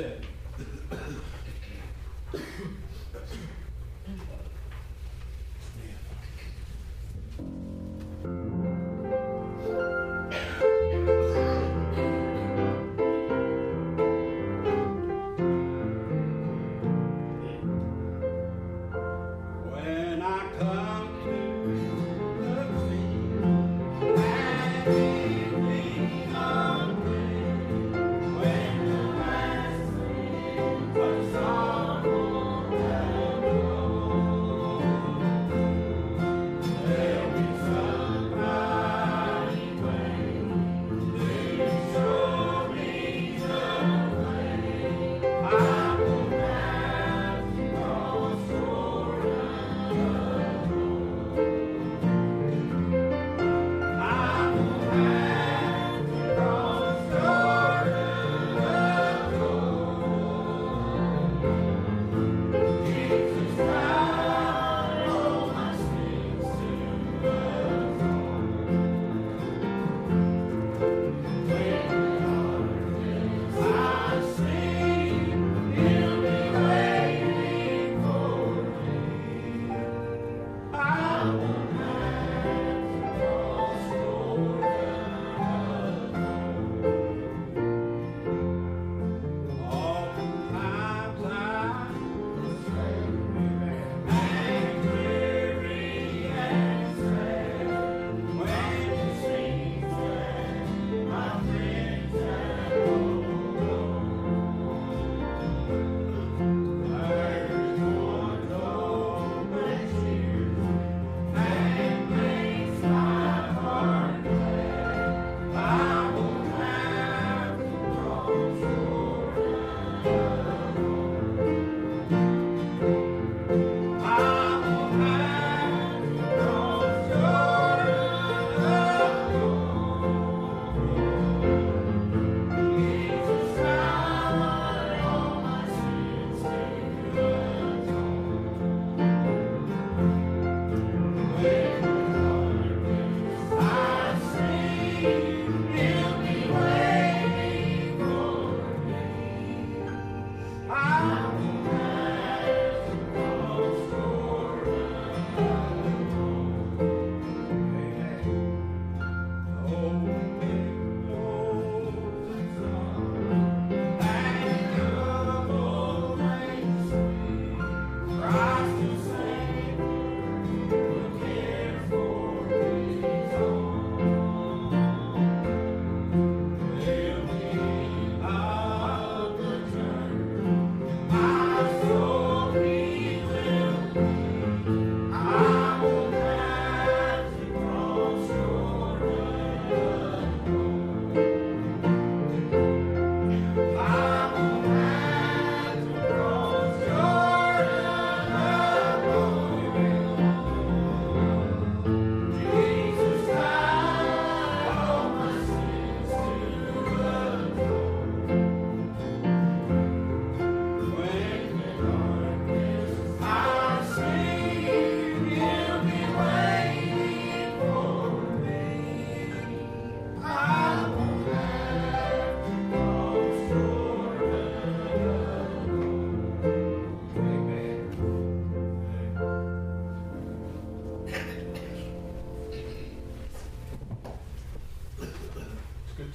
said.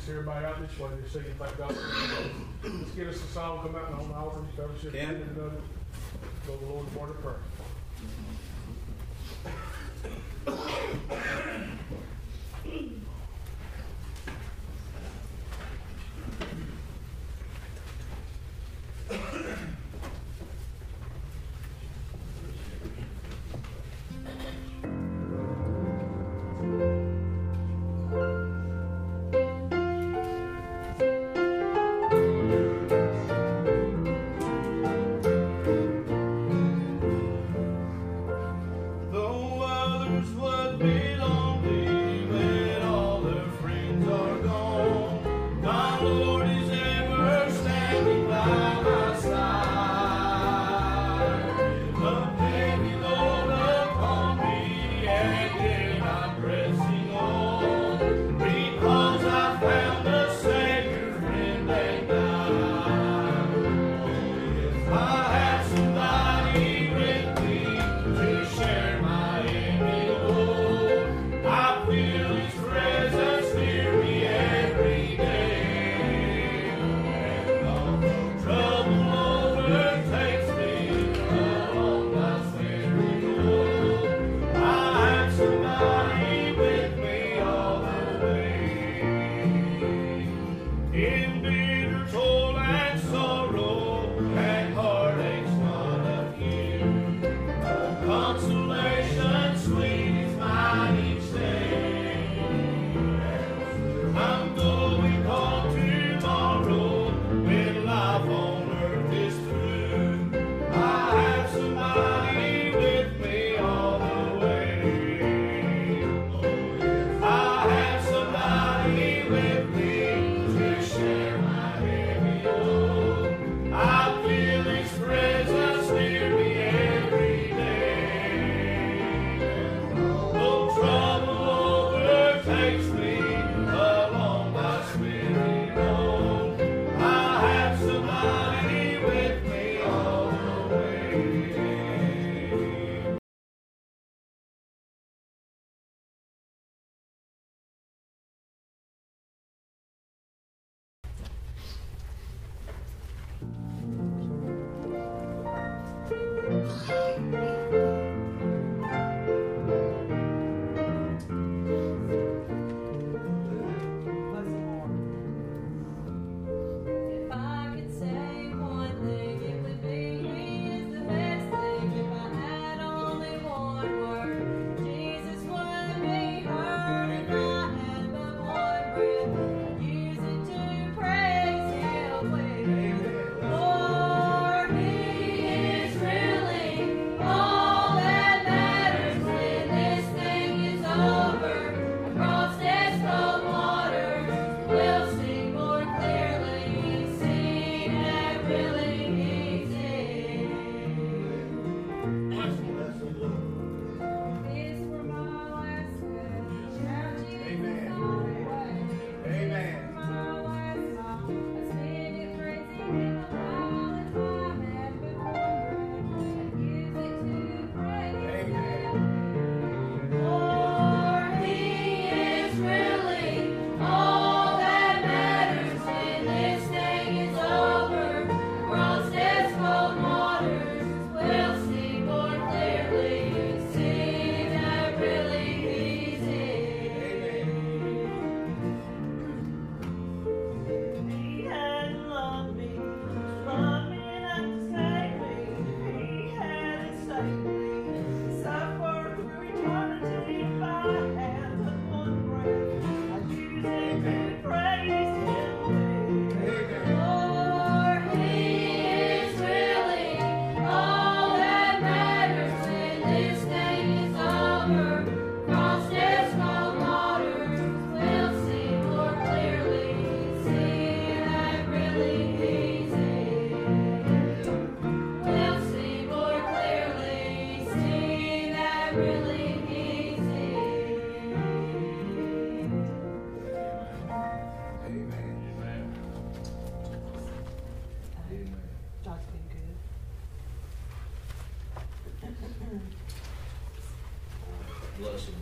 here everybody out this way, they're singing, thank God. Let's get us a song, come out and on the altar, fellowship, Ken? another. Go to the Lord for the prayer.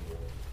Lord.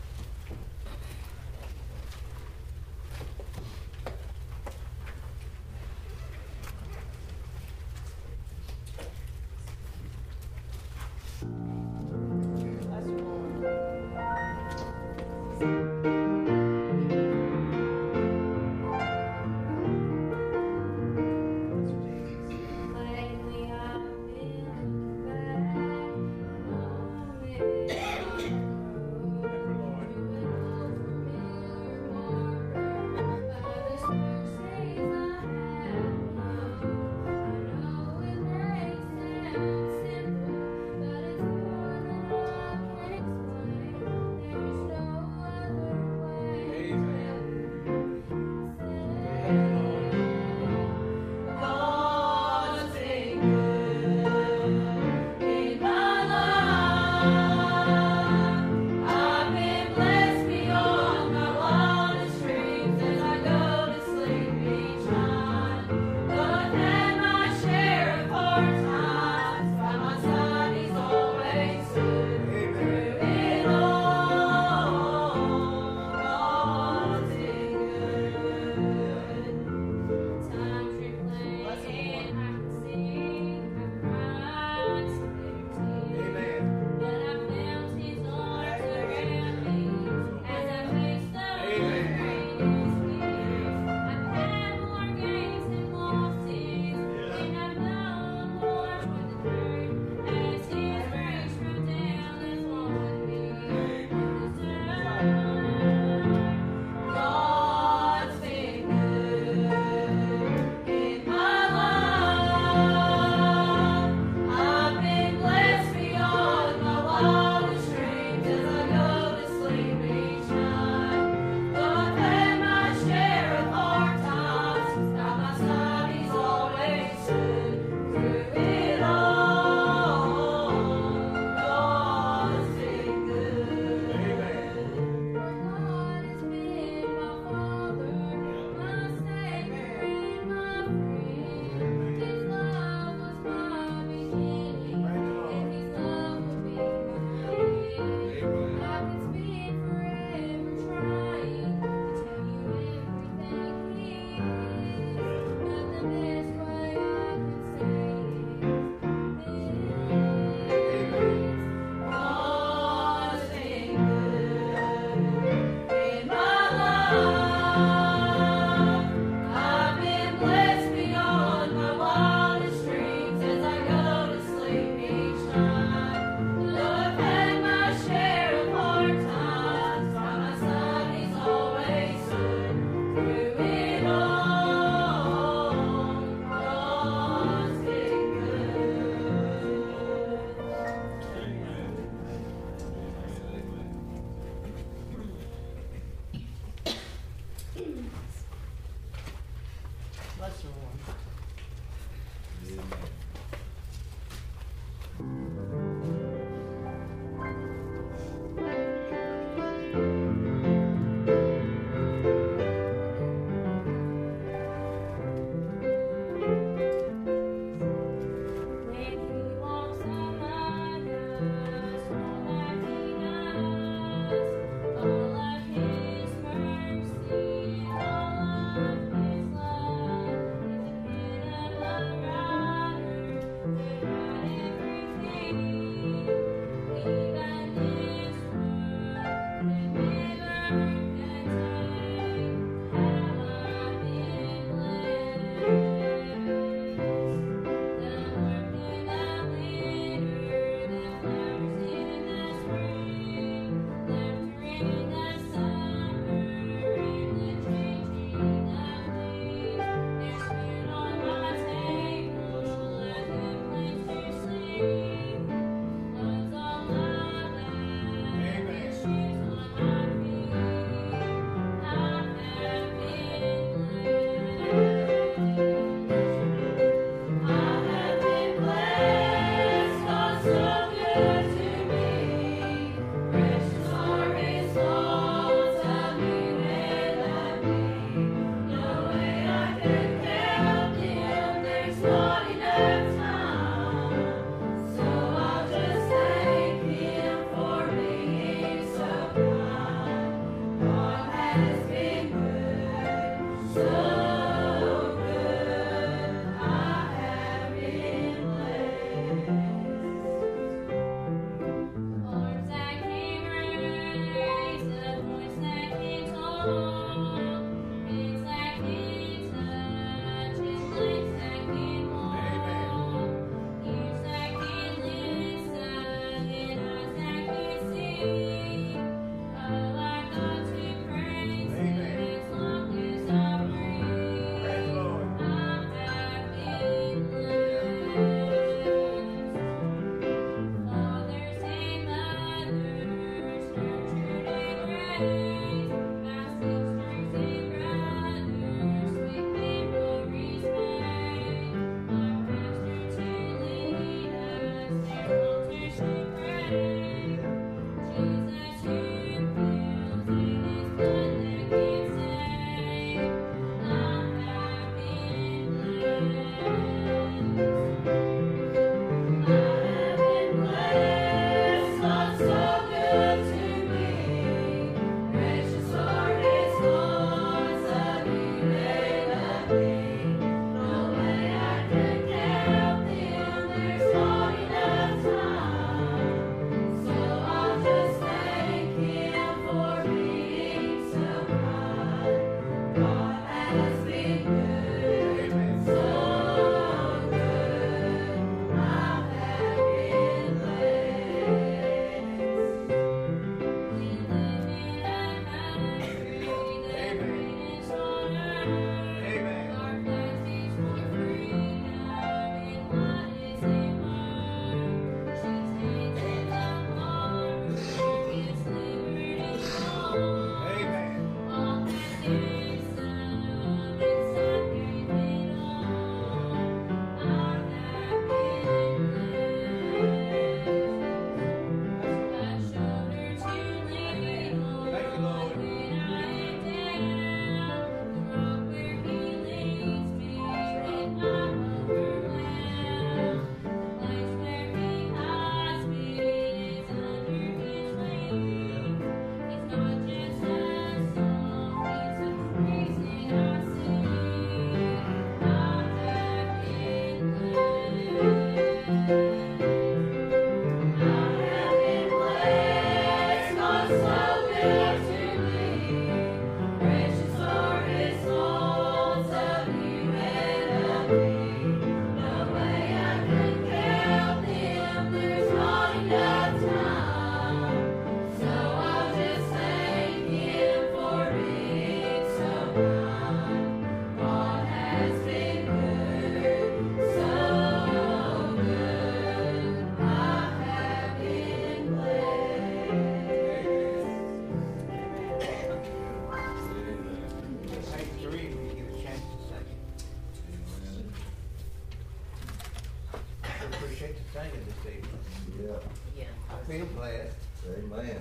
Singing this evening. Yeah, Yeah. I feel blessed. amen.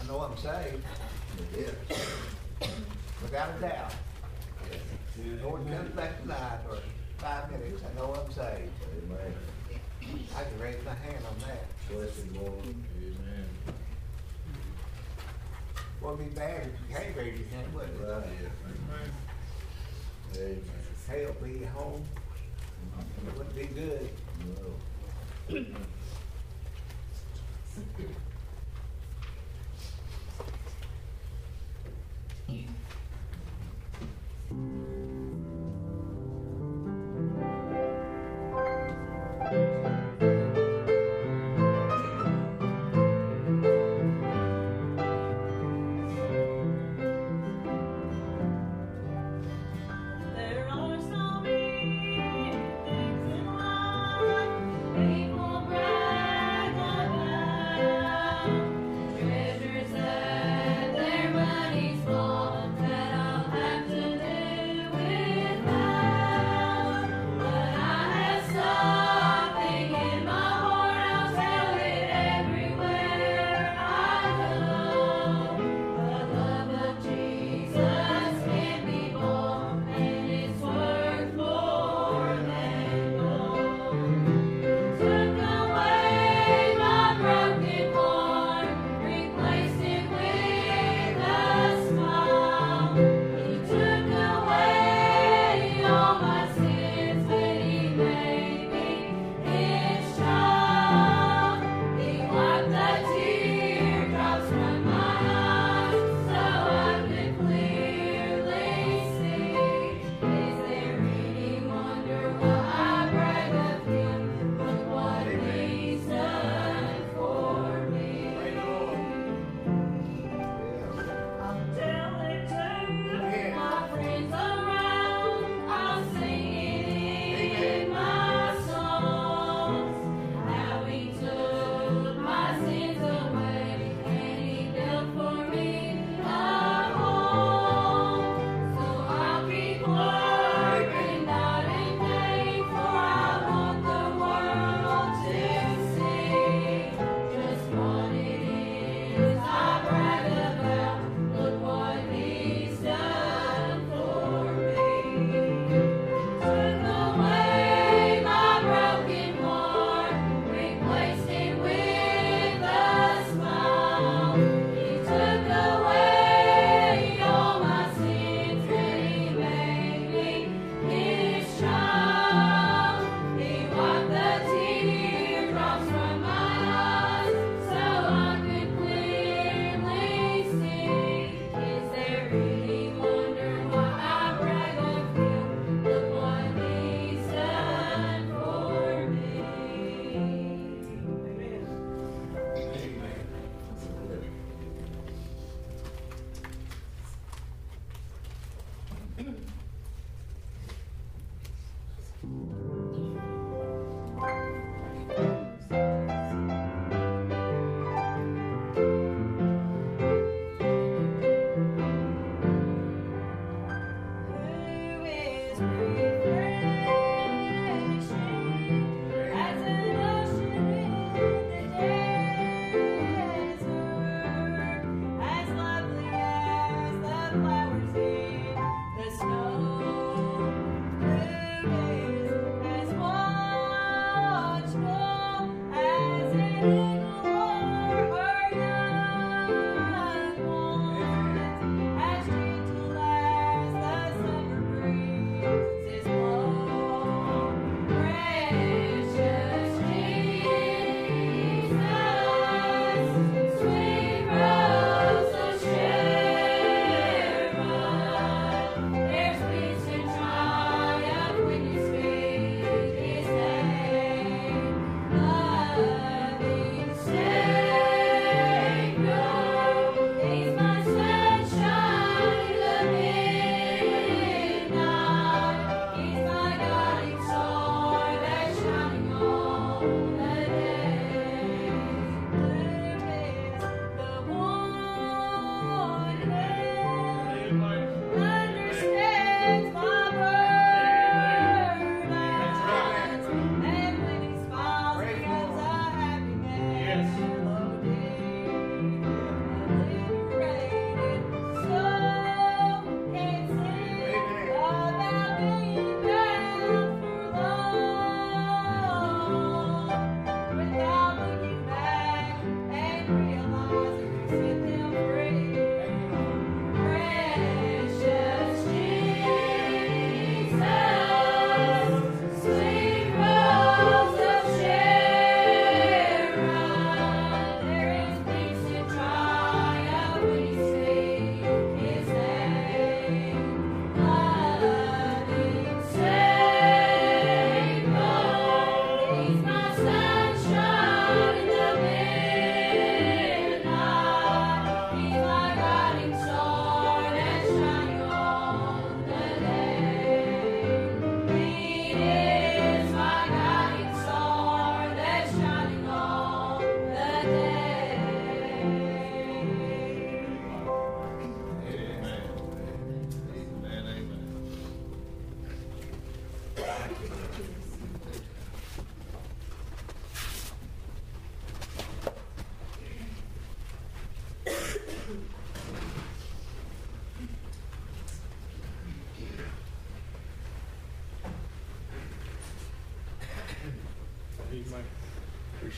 I know I'm saved, Yes. without a doubt. Lord comes back tonight or five minutes, I know I'm saved. Amen. I can raise my hand on that. Bless the Lord. Amen. Wouldn't be bad if you can't raise your hand, would it? Right. Amen. Amen. Hell, be home, it wouldn't be good. No. There are so many things in life people brag about.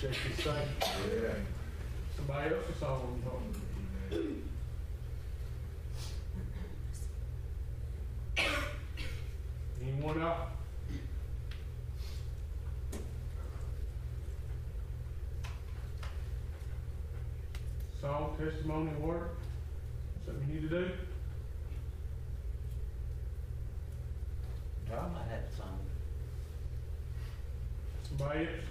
shake your side. Yeah. Somebody else is all on home. Anyone else? Saw testimony, work. Something you need to do? Drama had some. Somebody else?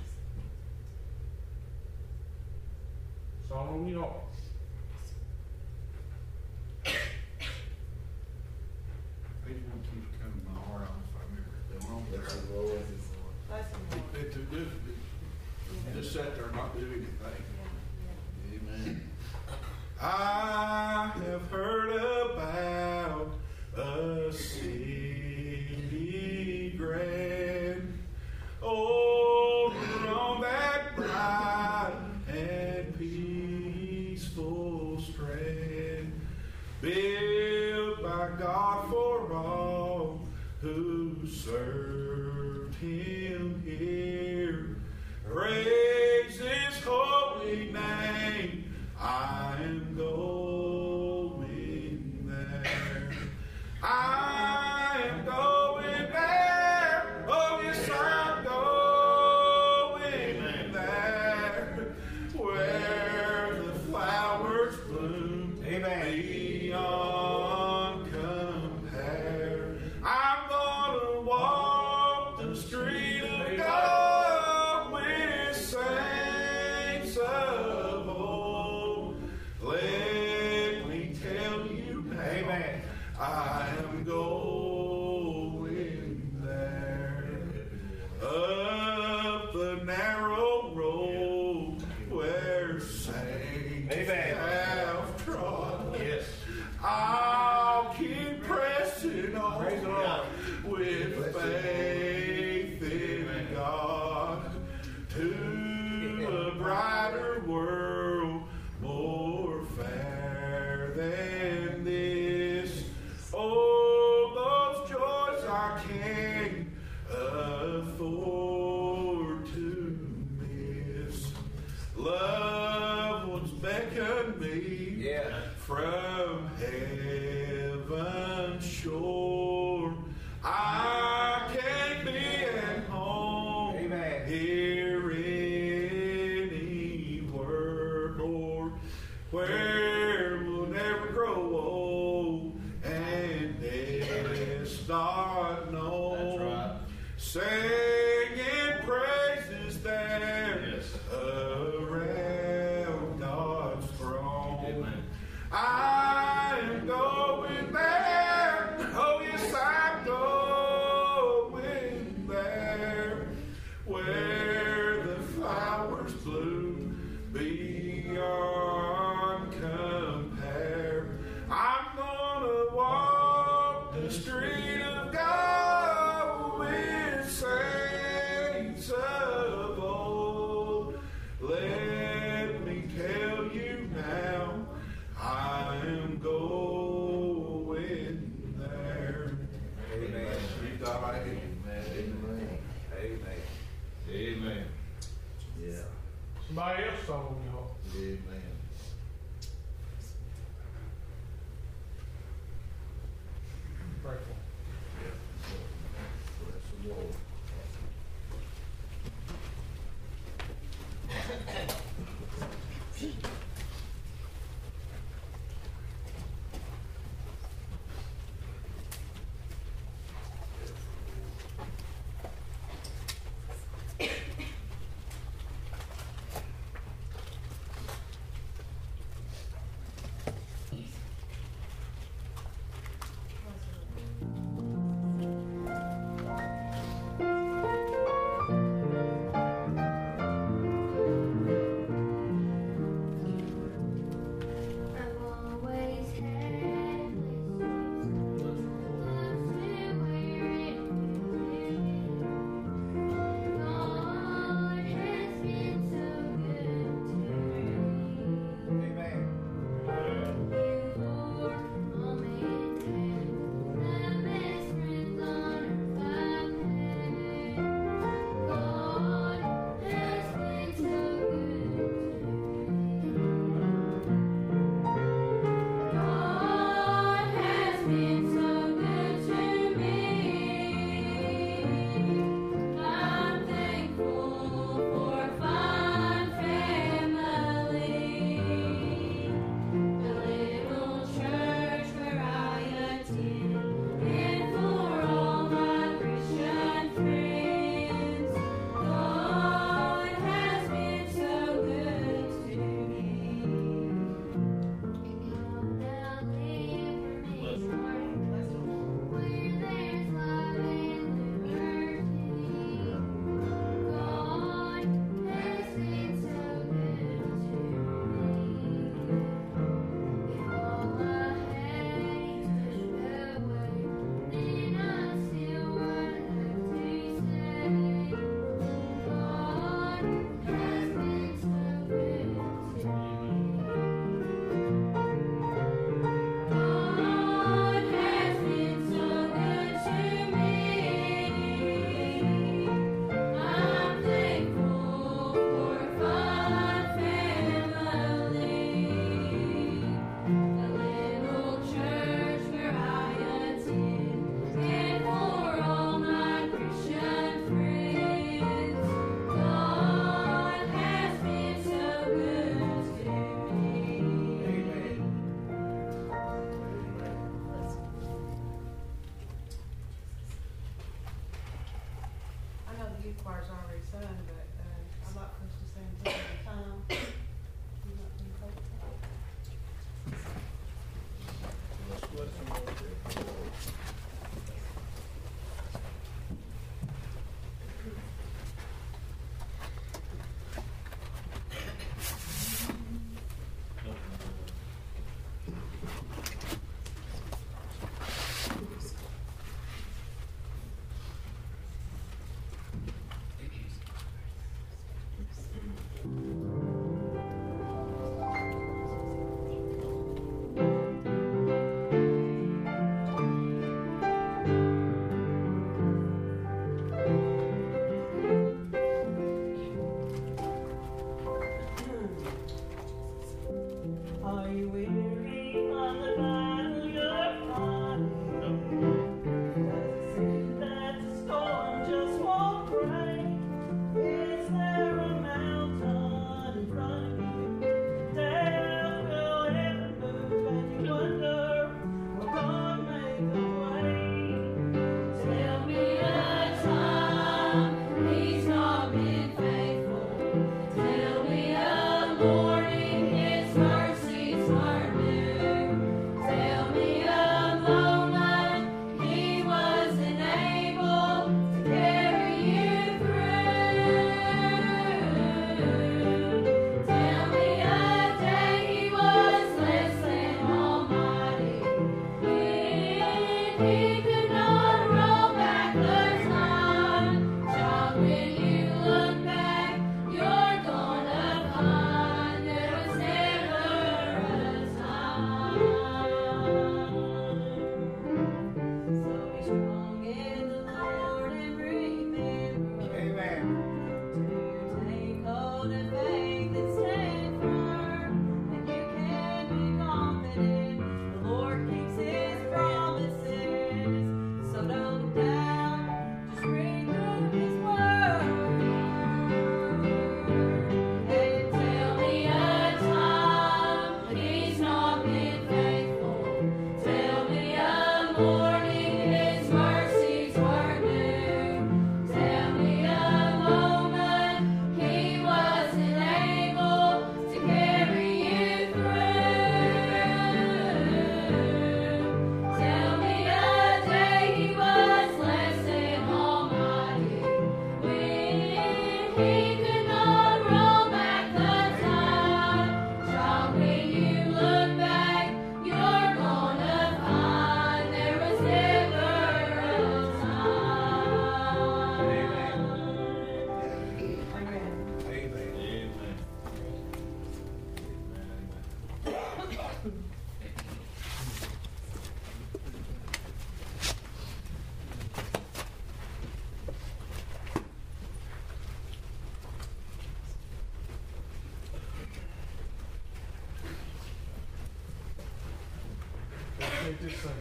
this thing.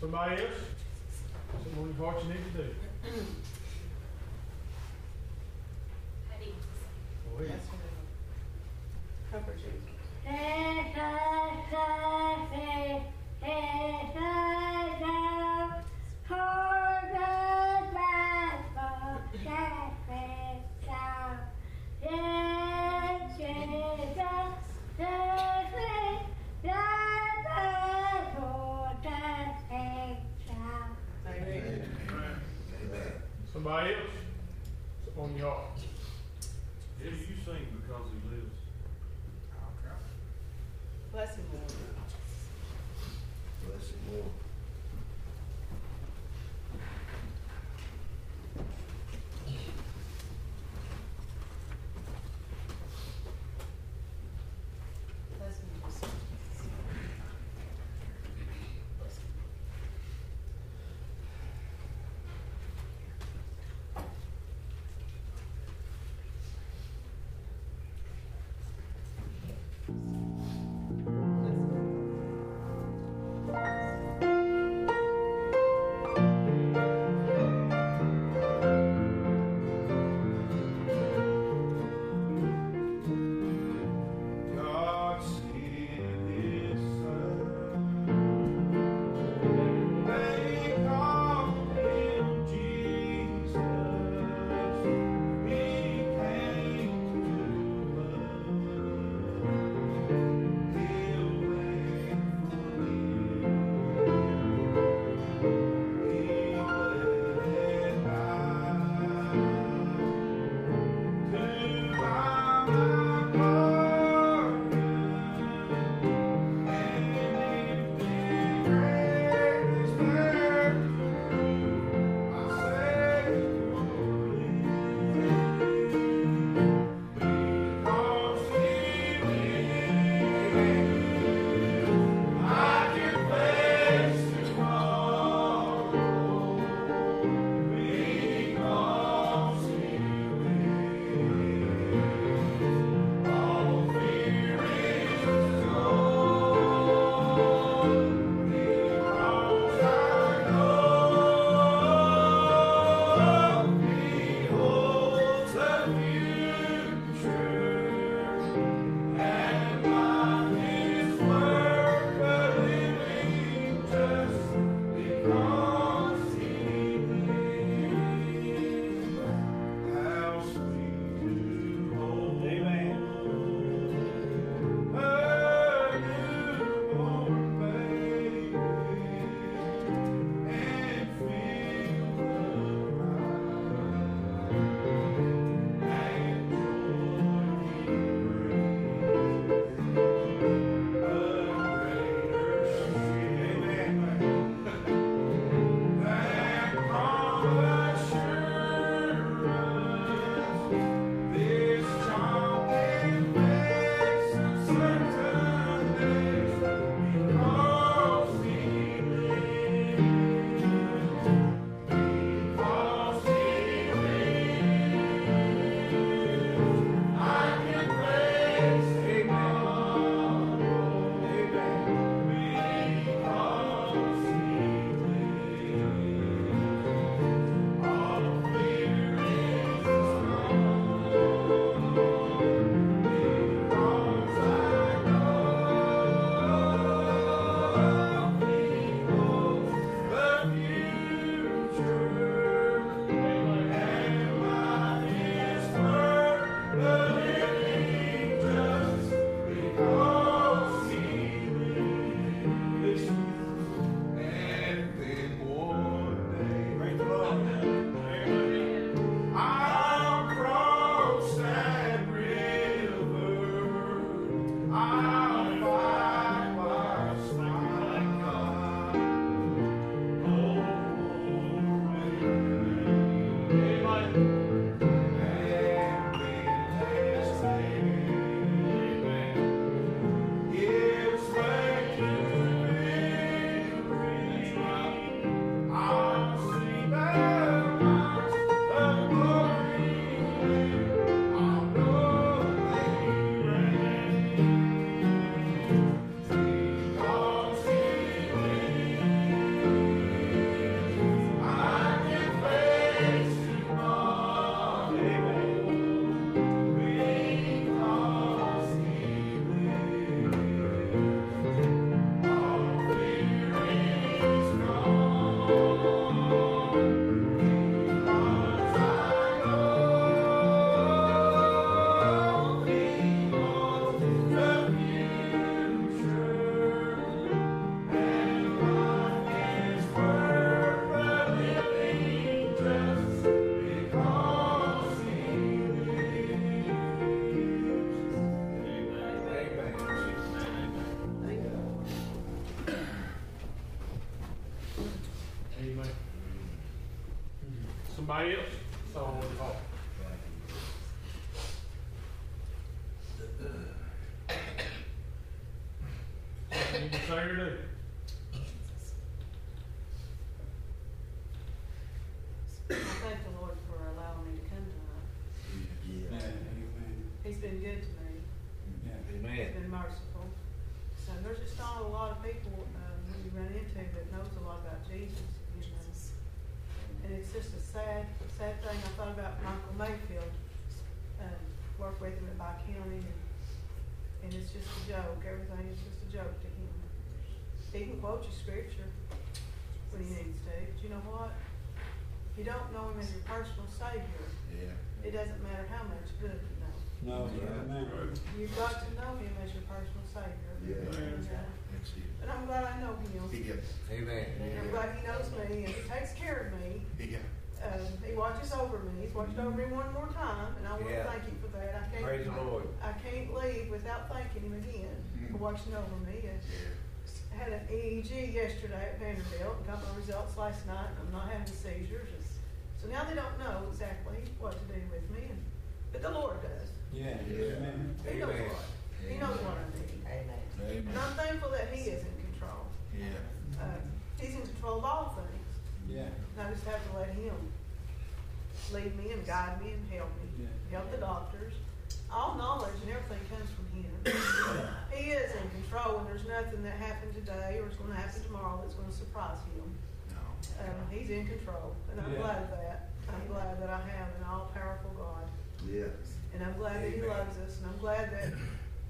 Somebody else? What you need to do. Quote you scripture when he needs to. But you know what? If you don't know him as your personal savior. Yeah. It doesn't matter how much good you know. No, amen. You've got to know him as your personal savior. Yeah. And, uh, That's it. And I'm glad I know him. Yeah. Amen. And I'm glad he knows me and he takes care of me. Yeah. Um, he watches over me. He's watched over me one more time, and I want to Yeah. thank him for that. I can't. Praise the Lord. I can't leave without thanking him again for Mm. watching over me. And I had an EEG yesterday at Vanderbilt and got my results last night, and I'm not having seizures. It's- So now they don't know exactly what to do with me, and, but the Lord does. Yeah, Yeah. amen. He knows Amen. what. He knows what I need. Amen. And I'm thankful that He is in control. Yeah. Uh, he's in control of all things. Yeah, And I just have to let him lead me and guide me and help me, Yeah. help the doctors. All knowledge and everything comes from him. he is in control, and there's nothing that happened today or is going to happen tomorrow that's going to surprise him. No. Um, he's in control, and I'm Yeah. glad of that. I'm glad that I have an all-powerful God, Yeah. and I'm glad that He loves us, and I'm glad that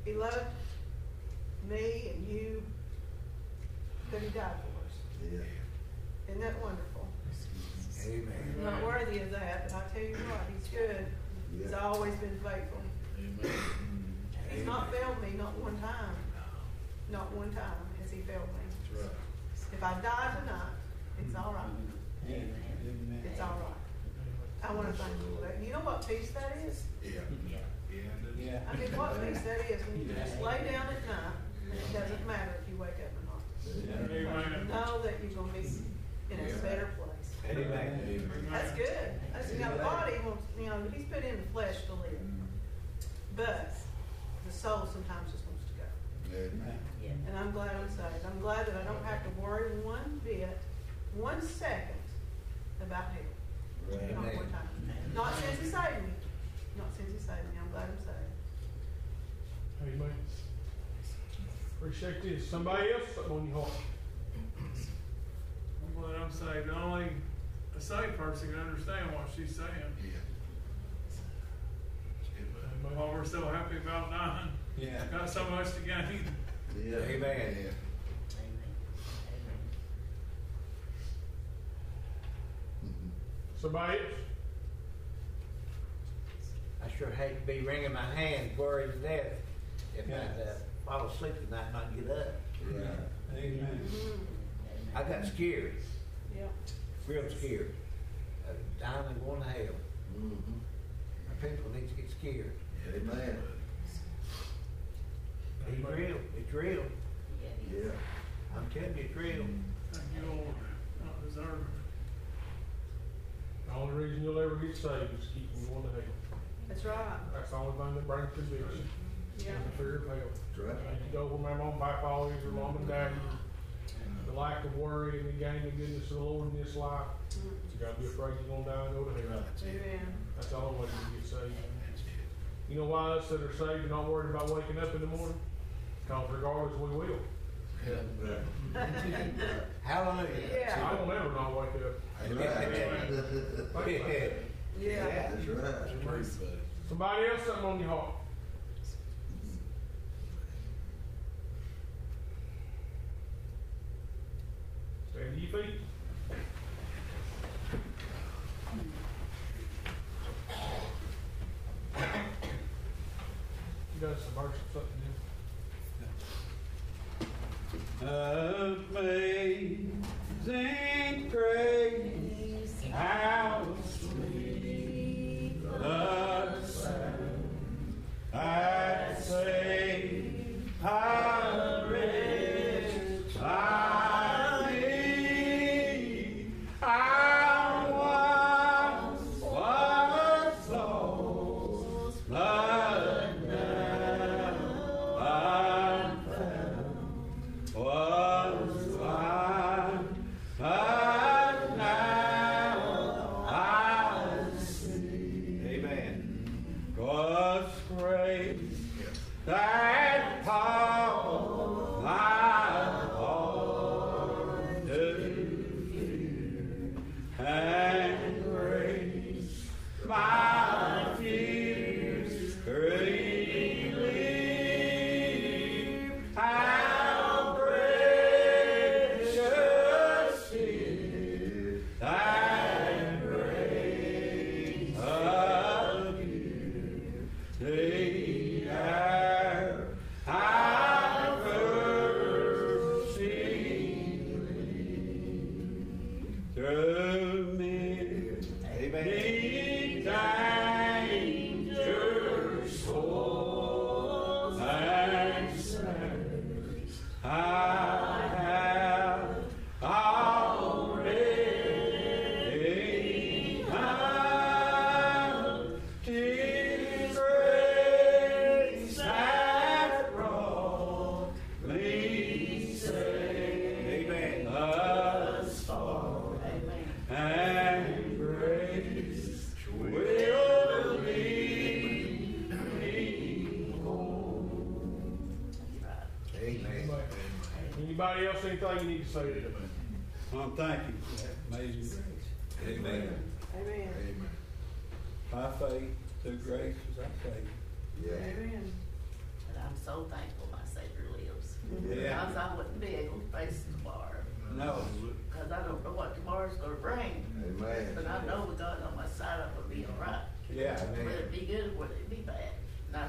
He loved me and you, that He died for us. Yeah. Isn't that wonderful? Amen. I'm not worthy of that, but I tell you what, he's good. He's always been faithful. Mm-hmm. He's not failed me, not one time. Not one time has he failed me. That's right. If I die tonight, it's all right. yeah, amen. It's all right. I want to thank you for that. You know what peace that is? Yeah. Yeah. Yeah. I mean, what peace that is when you just lay down at night and it doesn't matter if you wake up or not. Amen. Know that you're gonna be in a better place. Amen. Amen. That's good. That's, you know, the body wants, you know, he's put in the flesh to live. But the soul sometimes just wants to go. Amen. And I'm glad I'm saved. I'm glad that I don't have to worry one bit, one second about hell. Not one time. Not since he saved me. Not since he saved me. I'm glad I'm saved. Amen. Appreciate this. Somebody else, something on your heart? I'm glad I'm saved. Only a saved person can understand what she's saying. Yeah. Amen. While we're so happy about dying, Yeah. got so much to gain. Yeah. Amen. Yeah. Somebody else? I sure hate to be wringing my hands, worried to death if Yeah. I'd uh, fall asleep tonight and not get up. Yeah. Amen. I got scared, Yeah. real scared, of dying and going to hell. Mm-hmm. Our people need to get scared. Amen. It's real, it's real. Yeah. I'm telling you, it's real. Thank you, Lord. Not deserving. The only reason you'll ever get saved is keep from going to hell. That's right. That's the only thing that brings conviction. Yeah. And the fear of hell. That's right. And you go where my mom, papa, all these, or mom and daddy, the lack of worry and the gain the goodness of the Lord in this life, you gotta be afraid you're gonna die and go to hell. Amen. That's the only way you get saved. That's it. You know why us that are saved are not worried about waking up in the morning? Because regardless, we will. Hallelujah. Yeah. I don't ever not wake up. Yeah. Yeah. That's right. Somebody else something on your heart. Stand to your feet. You got some mercy, something Amazing you.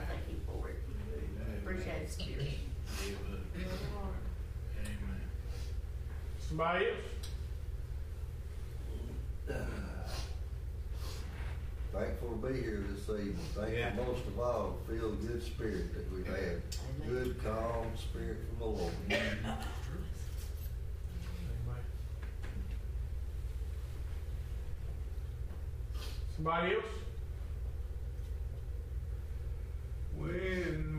Thank Him for it. Appreciate His spirit. Somebody else? Thankful to be here this evening. Yeah. Thankful most of all, feel the good spirit that we've had. Amen. Good, calm spirit from the Lord. Amen. Somebody else? When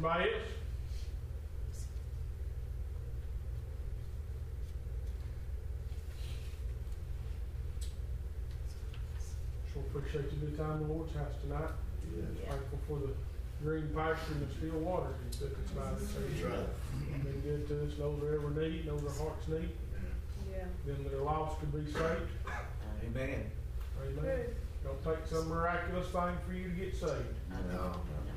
Somebody else? Sure appreciate you good time in the Lord's house tonight. Yes. Thankful for the green pasture and the still water he took us by this That's right. Been good to us, knows our every need, knows our heart's need, Yeah. them that are lost could be saved. Amen. Amen. Good. Don't take some miraculous thing for you to get saved. No.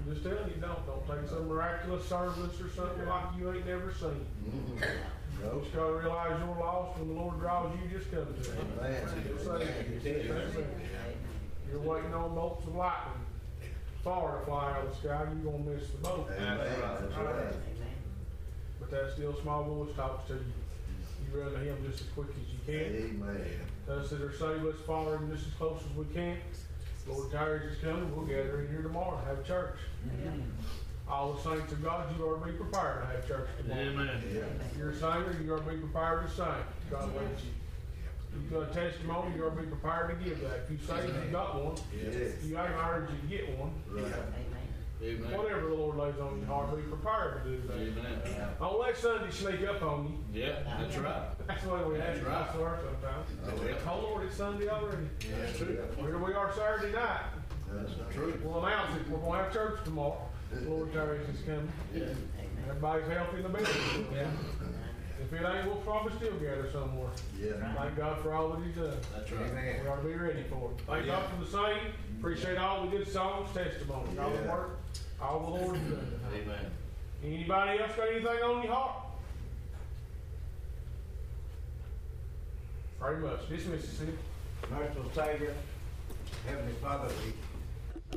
I'm just telling you, don't. Don't take some miraculous service or something like you ain't never seen. Mhm. You No. just gotta realize you're lost when the Lord draws you, just come to Him. Amen. He'll you. That's it. You're waiting on bolts of lightning, fire to fly out of the sky, you're gonna miss the boat. Amen. That's right. But that still small voice talks to you. You run to Him just as quick as you can. Amen. Us that are saved, let's follow Him just as close as we can. Lord tarries is coming, we'll gather in here tomorrow, and have church. All the saints of God, you ought to be prepared to have church tomorrow. Yeah. If you're a singer, you ought to be prepared to sing. God bless you. You've got a testimony, you ought to be prepared to give that. If you say you got one, Yes. you ain't heard you get one. Right. Amen. Whatever the Lord lays on your heart, be prepared to do that. Amen. Don't let Sunday sneak up on you. Yeah, that's right. That's the way we have That's to right. Sometimes. Oh, yeah. Oh Lord, it's Sunday already. That's true. Here we are Saturday night. That's True. We'll announce it. We're gonna have church tomorrow. Lord tarries is coming. Everybody's healthy in the building. Yeah. If it ain't, we'll probably still gather somewhere. Yeah. Thank God for all that He's done. That's right. Amen. We ought to be ready for it. Thank oh, God for the same. Appreciate all the good songs, testimonies, all the work, all the Lord's done. Amen. Anybody else got anything on your heart? Very much. Dismiss, City. Merciful Savior, Heavenly Father, we